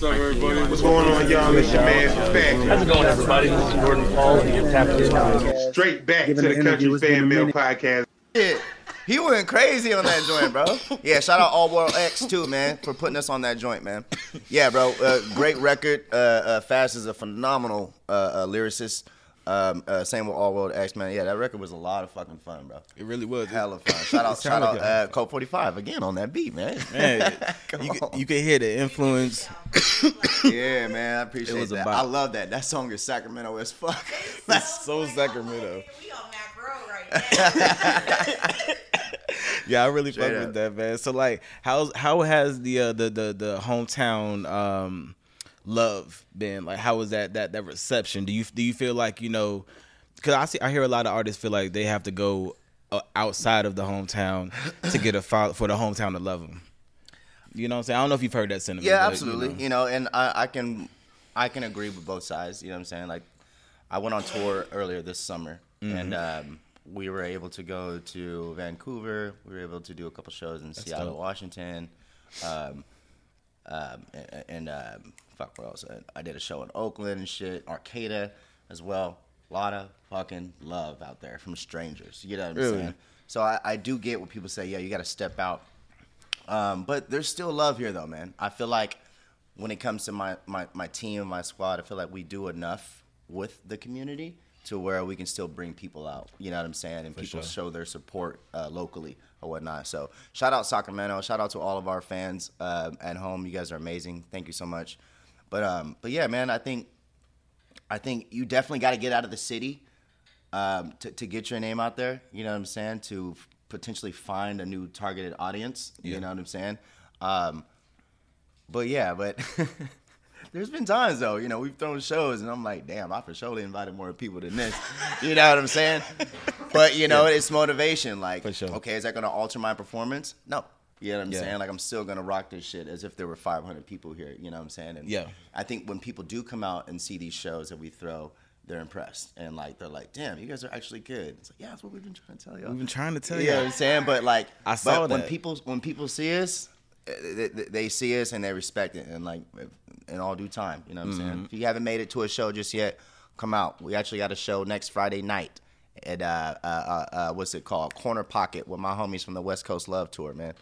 What's up, everybody? What's going on, y'all? It's your man, Fat. How's it going, everybody? This is Jordan Paul, and you're tapping in. Straight back to the the Kountry Fan Mail podcast. Shit. He went crazy on that joint, bro. Yeah, shout out All World X too, man, for putting us on that joint, man. Yeah, bro, uh, great record. Uh, uh, Fast is a phenomenal uh, uh, lyricist. Um, uh, same with All World X, man. Yeah, that record was a lot of fucking fun, bro. It really was. Hella fun. Shout out, It shout sounded out, uh, Colt 45 again on that beat, man. Man, you, on. could, you could hear the influence. yeah, man, I appreciate it was a that. I love that. That song is Sacramento as fuck. It's so Sacramento. We on Mack Road right now. Yeah, I really fuck with that, man. So like, how's how has the uh, the the the hometown um, love been? Like, how was that that that reception? Do you do you feel like you know? Because I see I hear a lot of artists feel like they have to go uh, outside of the hometown to get a fo- for the hometown to love them. You know what I'm saying? I don't know if you've heard that sentiment. Yeah, but, absolutely. You know. You know, and I, I can I can agree with both sides. You know what I'm saying? Like, I went on tour earlier this summer, and Mm-hmm. um, we were able to go to Vancouver. We were able to do a couple shows in Seattle, dope. Washington, um, um, and, and um, fuck, what else? I did a show in Oakland and shit, Arcata as well. A lot of fucking love out there from strangers. You know what I'm Really? saying? So I, I do get what people say. Yeah, you got to step out. Um, but there's still love here, though, man. I feel like when it comes to my, my, my team and my squad, I feel like we do enough with the community to where we can still bring people out. You know what I'm saying? And people sure. show their support uh, locally or whatnot. So shout out Sacramento. Shout out to all of our fans uh, at home. You guys are amazing. Thank you so much. But um, but yeah, man, I think I think you definitely got to get out of the city um, to, to get your name out there. You know what I'm saying? To f- potentially find a new targeted audience. Yeah. You know what I'm saying? Um, but yeah, but there's been times though, you know, we've thrown shows and I'm like, damn, I for surely invited more people than this. You know what I'm saying? But you know, it's motivation. Like, For sure. okay, is that gonna alter my performance? No. You know what I'm Yeah. saying? Like I'm still gonna rock this shit as if there were 500 people here. You know what I'm saying? And Yeah. I think when people do come out and see these shows that we throw, they're impressed and like they're like, "Damn, you guys are actually good." It's like, yeah, that's what we've been trying to tell you. We've been trying to tell You you. know what I'm saying? But like, I saw but when people when people see us, eh, they, they- they see us and they respect it, and like in all due time. You know what I'm Mm-hmm. saying? If you haven't made it to a show just yet, come out. We actually got a show next Friday night at uh, uh, uh, uh, what's it called? Corner Pocket with my homies from the West Coast Love Tour. Man,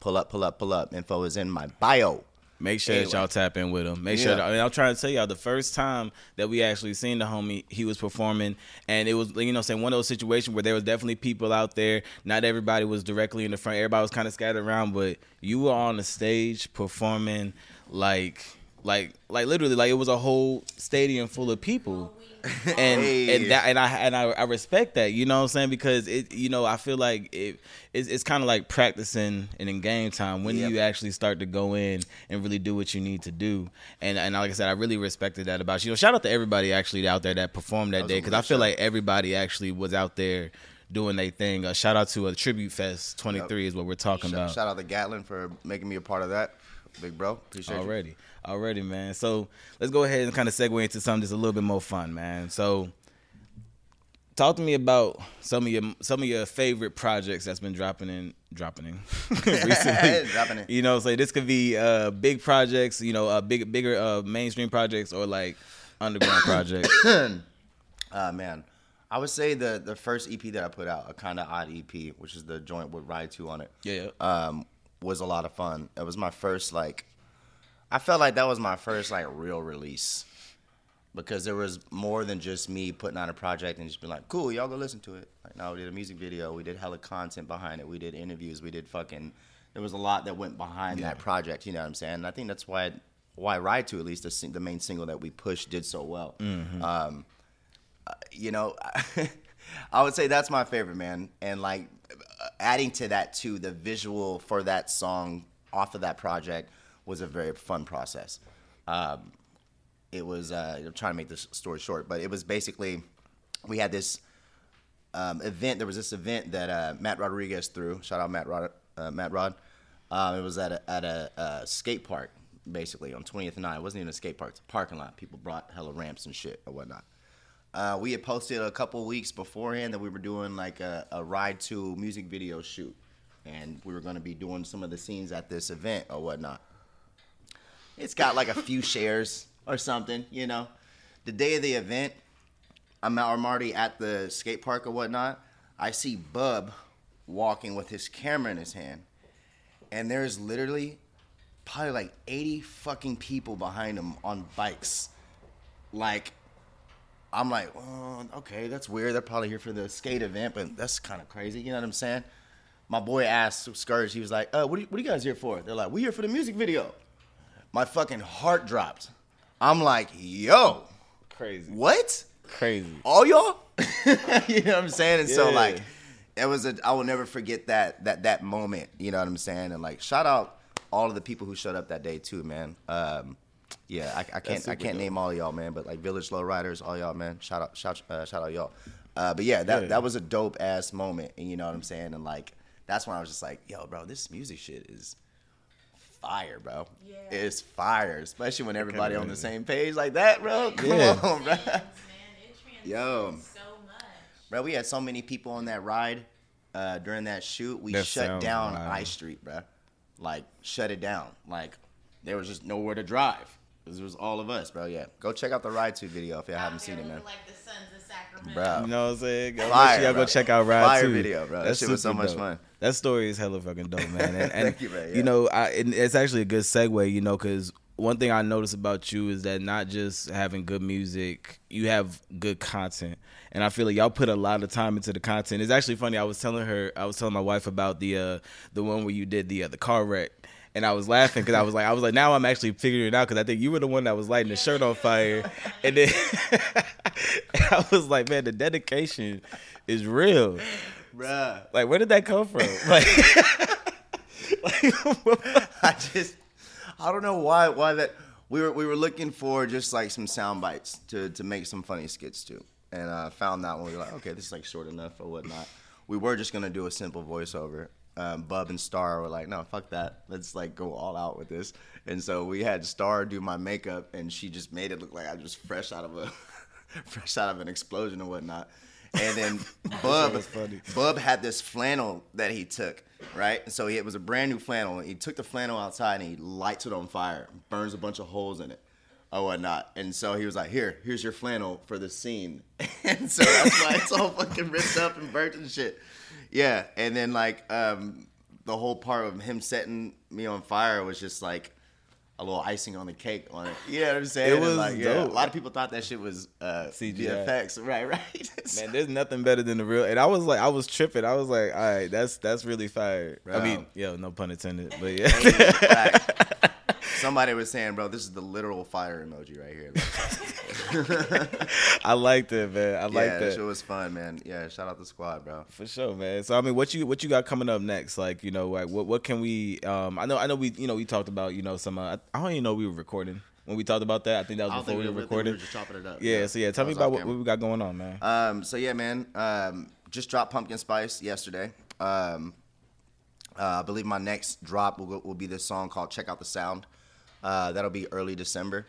pull up, pull up, pull up. Info is in my bio. Make sure that y'all tap in with him. Make sure. That, I mean, I'm trying to tell y'all the first time that we actually seen the homie, he was performing, and it was you know saying one of those situations where there was definitely people out there. Not everybody was directly in the front. Everybody was kind of scattered around, but you were on the stage performing like. Like, like literally, like it was a whole stadium full of people, and Hey. and that and I and I, I respect that, you know what I'm saying? Because it, you know, I feel like it, it's, it's kind of like practicing and in game time when Yep. you actually start to go in and really do what you need to do. And and like I said, I really respected that about you. Know, shout out to everybody actually out there that performed that, was day because I feel show. like everybody actually was out there doing their thing. Uh, shout out to a Tribute Fest 23 is what we're talking Shout, about. shout out to Gatlin for making me a part of that, big bro. Appreciate you. already already man so let's go ahead and kind of segue into something that's a little bit more fun man so talk to me about some of your some of your favorite projects that's been dropping in dropping in recently Dropping in. you know so this could be uh big projects you know uh big bigger uh mainstream projects or like underground projects Uh, man, I would say the the first EP that I put out, a kind of odd EP, which is the joint with Ride Two on it. Yeah. Um, was a lot of fun. It was my first like, I felt like that was my first like real release, because there was more than just me putting out a project and just being like, cool, y'all go listen to it. Like, no, we did a music video, we did hella content behind it, we did interviews, we did fucking. There was a lot that went behind that project. You know what I'm saying? And I think that's why why Ride to at least the, the main single that we pushed, did so well. Um, you know, I would say that's my favorite, man. And like adding to that too, the visual for that song off of that project was a very fun process. Um, it was uh, I'm trying to make this story short, but it was basically we had this um, event. There was this event that uh, Matt Rodriguez threw. Shout out Matt Rod. Uh, Matt Rod. Um, it was at a, at a, uh skate park, basically on 20th and 9. It wasn't even a skate park. It's a parking lot. People brought hella ramps and shit or whatnot. Uh, we had posted a couple weeks beforehand that we were doing like a, a ride to music video shoot, and we were going to be doing some of the scenes at this event or whatnot. it's got like a few shares or something, you know. The day of the event, I'm, I'm already at the skate park or whatnot. I see Bub walking with his camera in his hand, and there's literally probably like 80 fucking people behind him on bikes. Like, I'm like, well, okay, that's weird. They're probably here for the skate event, but that's kind of crazy. You know what I'm saying? My boy asked Scourge, he was like, uh, what, are you, what are you guys here for? They're like, we here for the music video. My fucking heart dropped. I'm like, yo, Crazy. what? Crazy. all y'all you know what i'm saying and so like it was a i will never forget that that that moment you know what i'm saying and like shout out all of the people who showed up that day too man um yeah i, I can't i can't dope. name all y'all man but like village low riders all y'all man shout out shout uh, shout out y'all uh but yeah that Yeah. that was a dope ass moment and you know what i'm saying and like that's when i was just like yo bro this music shit is fire bro Yeah. it's fire especially when everybody on the same page like that bro come Yeah. on bro Man, it transcends Yo. so much. Bro, we had so many people on that ride uh, during that shoot. We That shut down wild. I Street, bro. Like shut it down. Like there was just nowhere to drive. It was all of us, bro. Yeah, go check out the Ride to video if y'all haven't seen it, man. Like the sons of Sacramento. Bro. You know what I'm saying? Go- Fire, make sure y'all bro. go check out Ride Fire too. video, bro. That That's shit was so much dope. fun. That story is hella fucking dope, man. And, and Thank you, man, yeah. you know, I and it's actually a good segue, you know, because one thing I notice about you is that not just having good music, you have good content, and I feel like y'all put a lot of time into the content. It's actually funny. I was telling her, I was telling my wife about the uh the one where you did the uh, the car wreck. And I was laughing because I was like, I was like, now I'm actually figuring it out because I think you were the one that was lighting the shirt on fire, and then and I was like, man, the dedication is real. Bruh. Like, where did that come from? Like, like I just I don't know why why that we were we were looking for just like some sound bites to to make some funny skits too, and uh, found that one. We were like, okay, this is like short enough or whatnot. We were just gonna do a simple voiceover. Um, Bub and Star were like, no, fuck that. Let's like go all out with this. And so we had Star do my makeup, and she just made it look like I was just fresh out of a fresh out of an explosion or whatnot. And then Bub. Bub had this flannel that he took, right? And so he, it was a brand new flannel. He took the flannel outside and he lights it on fire, burns a bunch of holes in it, or whatnot. And so he was like, "Here, here's your flannel for the scene." and so that's why it's all fucking ripped up and burnt and shit. Yeah, and then like um, the whole part of him setting me on fire was just like a little icing on the cake on it. You know what I'm saying? It And, was like, yeah, a lot of people thought that shit was uh, CGI. VFX. Right, right. man, there's nothing better than the real. And I was like, I was tripping. I was like, all right, that's that's really fire. I mean, yo, no pun intended, but yeah. Fact. Somebody was saying, bro, this is the literal fire emoji right here. I liked it, man. I yeah, like that that. shit was fun, man. Yeah, shout out the squad, bro. For sure, man. So I mean, what you what you got coming up next? Like, you know, like what what can we? Um, I know I know we you know we talked about you know some. Uh, I don't even know we were recording when we talked about that. I think that was before think we were we recording. were just chopping it up. yeah, So yeah, tell That me about what, what we got going on, man. Um, so yeah, man. Um, just dropped pumpkin spice yesterday. Um, uh, I believe my next drop will go, will be this song called "Check Out the Sound." Uh, that'll be early December,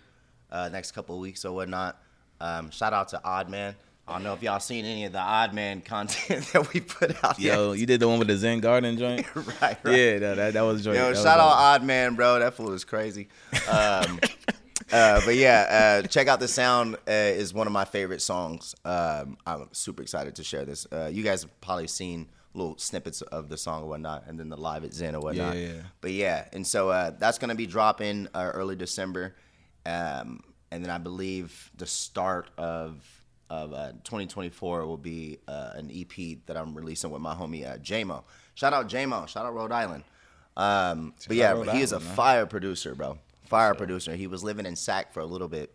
uh, next couple of weeks or whatnot. Um, shout out to Odd Man. I don't know if y'all seen any of the Odd Man content that we put out. Yo, yet. you did the one with the Zen Garden joint. right, right. Yeah, no, that that was joint. Yo, that shout out. Odd Man, bro. That fool is crazy. Um, uh, but yeah, uh, check out the sound uh, is one of my favorite songs. Um, I'm super excited to share this. Uh, you guys have probably seen little snippets of the song or whatnot, and then the live at Zen or whatnot. Yeah, yeah. But yeah, and so uh, that's gonna be dropping uh, early December, um, and then I believe the start of of uh, 2024 will be uh, an EP that I'm releasing with my homie uh, JMO. Shout out JMO. Shout out Rhode Island. Um, but yeah, he is a man. fire producer, bro. Fire producer. He was living in Sac for a little bit.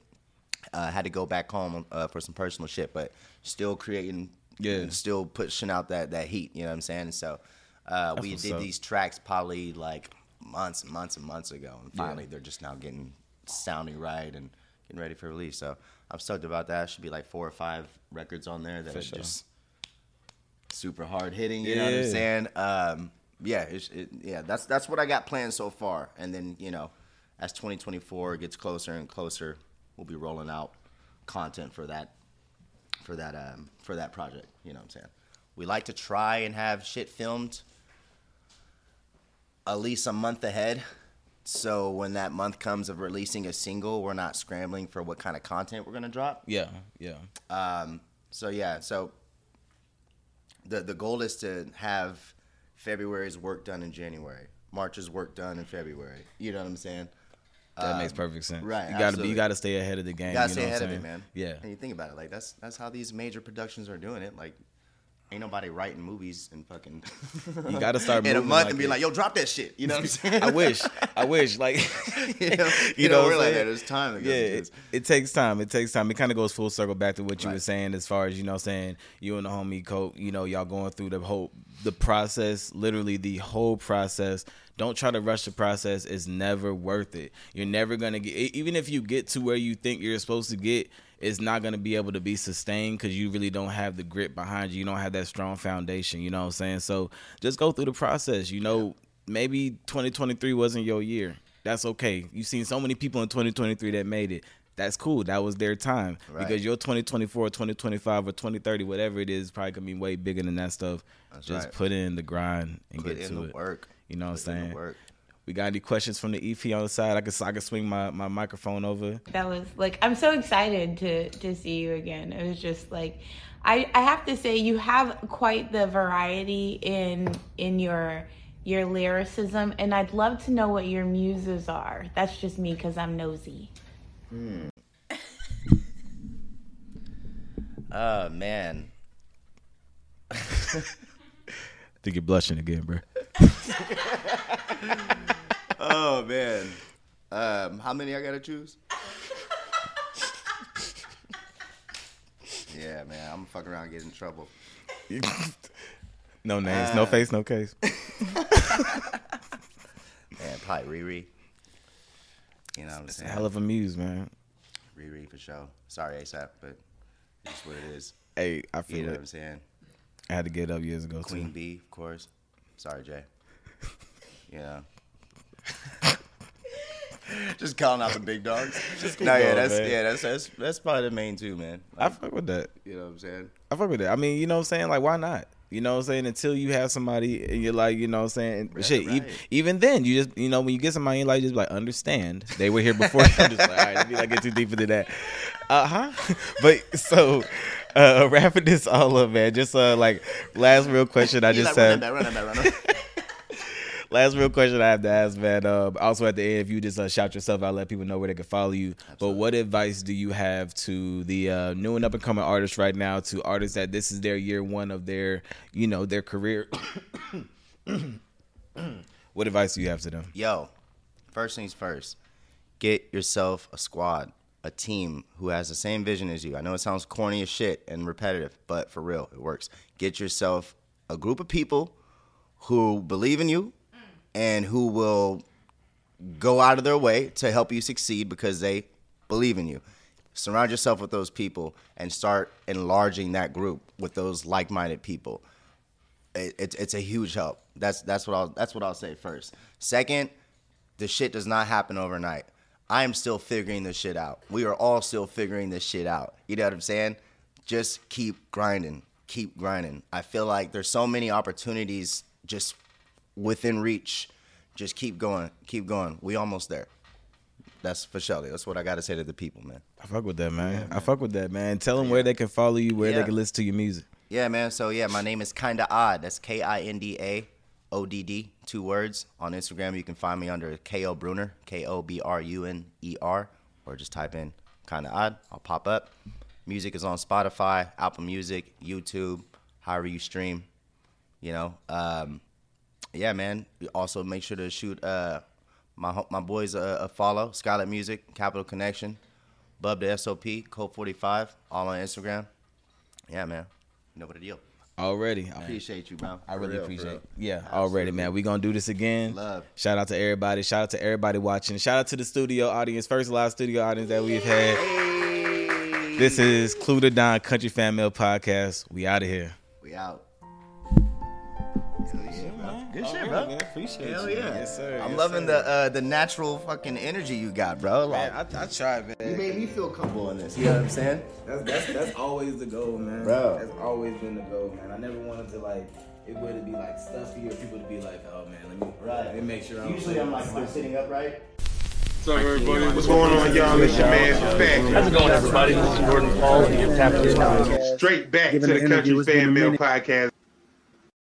Uh, had to go back home uh, for some personal shit, but still creating, Yeah. still pushing out that that heat. You know what I'm saying? And so uh, we did up. these tracks probably like months and months and months ago, and finally they're just now getting sounding right and getting ready for release. So I'm stoked about that. Should be like four or five records on there that For are sure. just super hard hitting. You know what I'm saying? Um, yeah, it's, it, yeah. That's that's what I got planned so far. And then you know, as 2024 gets closer and closer, we'll be rolling out content for that for that um, for that project. You know what I'm saying? We like to try and have shit filmed at least a month ahead. so when that month comes of releasing a single, we're not scrambling for what kind of content we're gonna drop. Yeah, yeah. Um, so yeah, so the the goal is to have February's work done in January, March's work done in February. You know what I'm saying? That Um, makes perfect sense. right, You gotta be. You gotta stay ahead of the game. You gotta you stay ahead of it, man. Yeah. And you think about it, like that's that's how these major productions are doing it. Like, ain't nobody writing movies and fucking. You gotta start in a month like and be it. like, "Yo, drop that shit." You know what I'm saying? I wish. I wish. Like you know, you you know know, we're like that. There's time. goes yeah, it, it takes time. It takes time. It kind of goes full circle back to what you were saying as far as you know, saying you and the homie Coke, you know, y'all going through the whole the process, literally the whole process. Don't try to rush the process. It's never worth it. You're never gonna get even if you get to where you think you're supposed to get. It's not gonna be able to be sustained because you really don't have the grit behind you. You don't have that strong foundation. You know what I'm saying? So just go through the process. You know, maybe 2023 wasn't your year. That's okay. You've seen so many people in 2023 that made it. That's cool. That was their time. Right. Because your 2024, 2025, or 2030, whatever it is, probably gonna be way bigger than that stuff. That's Just right. put in the grind and Put get in to the it. work. You know what I'm in the saying? Work. We got any questions from the EP on the side? I can I can swing my, my microphone over. That was like I'm so excited to to see you again. It was just like I I have to say you have quite the variety in in your your lyricism and I'd love to know what your muses are. That's just me cuz I'm nosy. Hmm. Oh man. I think you're blushing again, bro. Oh man. Um, how many I gotta choose? yeah, man. I'm gonna fuck around and get in trouble. no names, no Uh, face, no case. Man, probably Riri. You know what I'm saying? Hell of a muse, man. Riri for sure. Sorry, ASAP, but it's what it is. Hey, I feel You know what it. I'm saying? I had to get up years ago Queen too. B, of course. Sorry, Jay. Yeah. just calling out the big dogs. no, yeah, going, that's man. yeah, that's that's that's probably the main two, man. I fuck with that. you know what I'm saying? I fuck with that. I mean, you know what I'm saying? Like, why not? You know what I'm saying? Until you have somebody and you're like, you know what I'm saying? Right, Shit, right. even then, you just, you know, when you get somebody in life, you just like, understand. They were here before. I'm just like, all right, let me not get too deep into that. Uh huh. But so, uh, wrapping this all up, man, just uh, like, last real question I He's just like, had. Last real question I have to ask, man. Uh, also at the end, if you just uh, shout yourself out, let people know where they can follow you. But what advice do you have to the uh, new and up and coming artists right now, to artists that this is their year one of their, you know, their career? what advice do you have to them? Yo, first things first. Get yourself a squad, a team who has the same vision as you. I know it sounds corny as shit and repetitive, but for real, it works. Get yourself a group of people who believe in you and who will go out of their way to help you succeed because they believe in you. Surround yourself with those people and start enlarging that group with those like-minded people. It, it's it's a huge help. That's that's what I'll that's what I'll say first. Second, the shit does not happen overnight. I am still figuring this shit out. We are all still figuring this shit out. You know what I'm saying? Just keep grinding. Keep grinding. I feel like there's so many opportunities just within reach. Just keep going. Keep going. We almost there. That's for sure. That's what I got to say to the people, man. I fuck with that, man. I fuck with that, man. Tell them where they can follow you, where they can listen to your music. Yeah, man. So yeah, my name is Kinda Odd. That's K I N D A O D D, two words. On Instagram, you can find me under K O Bruner, K O B R U N E R, or just type in Kinda Odd. I'll pop up. Music is on Spotify, Apple Music, YouTube, however you stream. You know, um, yeah, man. Also, make sure to shoot uh, my my boys a, a follow. Scarlet Music, Capital Connection, Bub the SOP, Colt 45, all on Instagram. Yeah, man. You know what the deal. Already. Appreciate you, bro. I really real, appreciate it. Yeah, already, man. We gonna do this again. Love. Shout out to everybody. Shout out to everybody watching. Shout out to the studio audience. First live studio audience that we've had. This is Clue the Don Kountry Fan Mail Podcast. We out of here. We out. Hell yeah. Good shit, bro. man. Appreciate Hell you. yeah. Yes, sir. I'm Yes, loving sir. the uh, the natural fucking energy you got, bro. Like, Man, I, I tried, man. you made me feel comfortable in this. You know what I'm saying? That's, that's that's always the goal, man. Bro. That's always been the goal, man. I never wanted to like it would it be like stuffy or people to be like, oh man, let me let me make sure. Usually I'm like, am I sitting upright? What's up, everybody? What's going on, y'all? It's your man, How's it going, everybody? This is Jordan Paul, and you're tapping into Straight back to Giving the the Country it's been a Fan Mail. Podcast.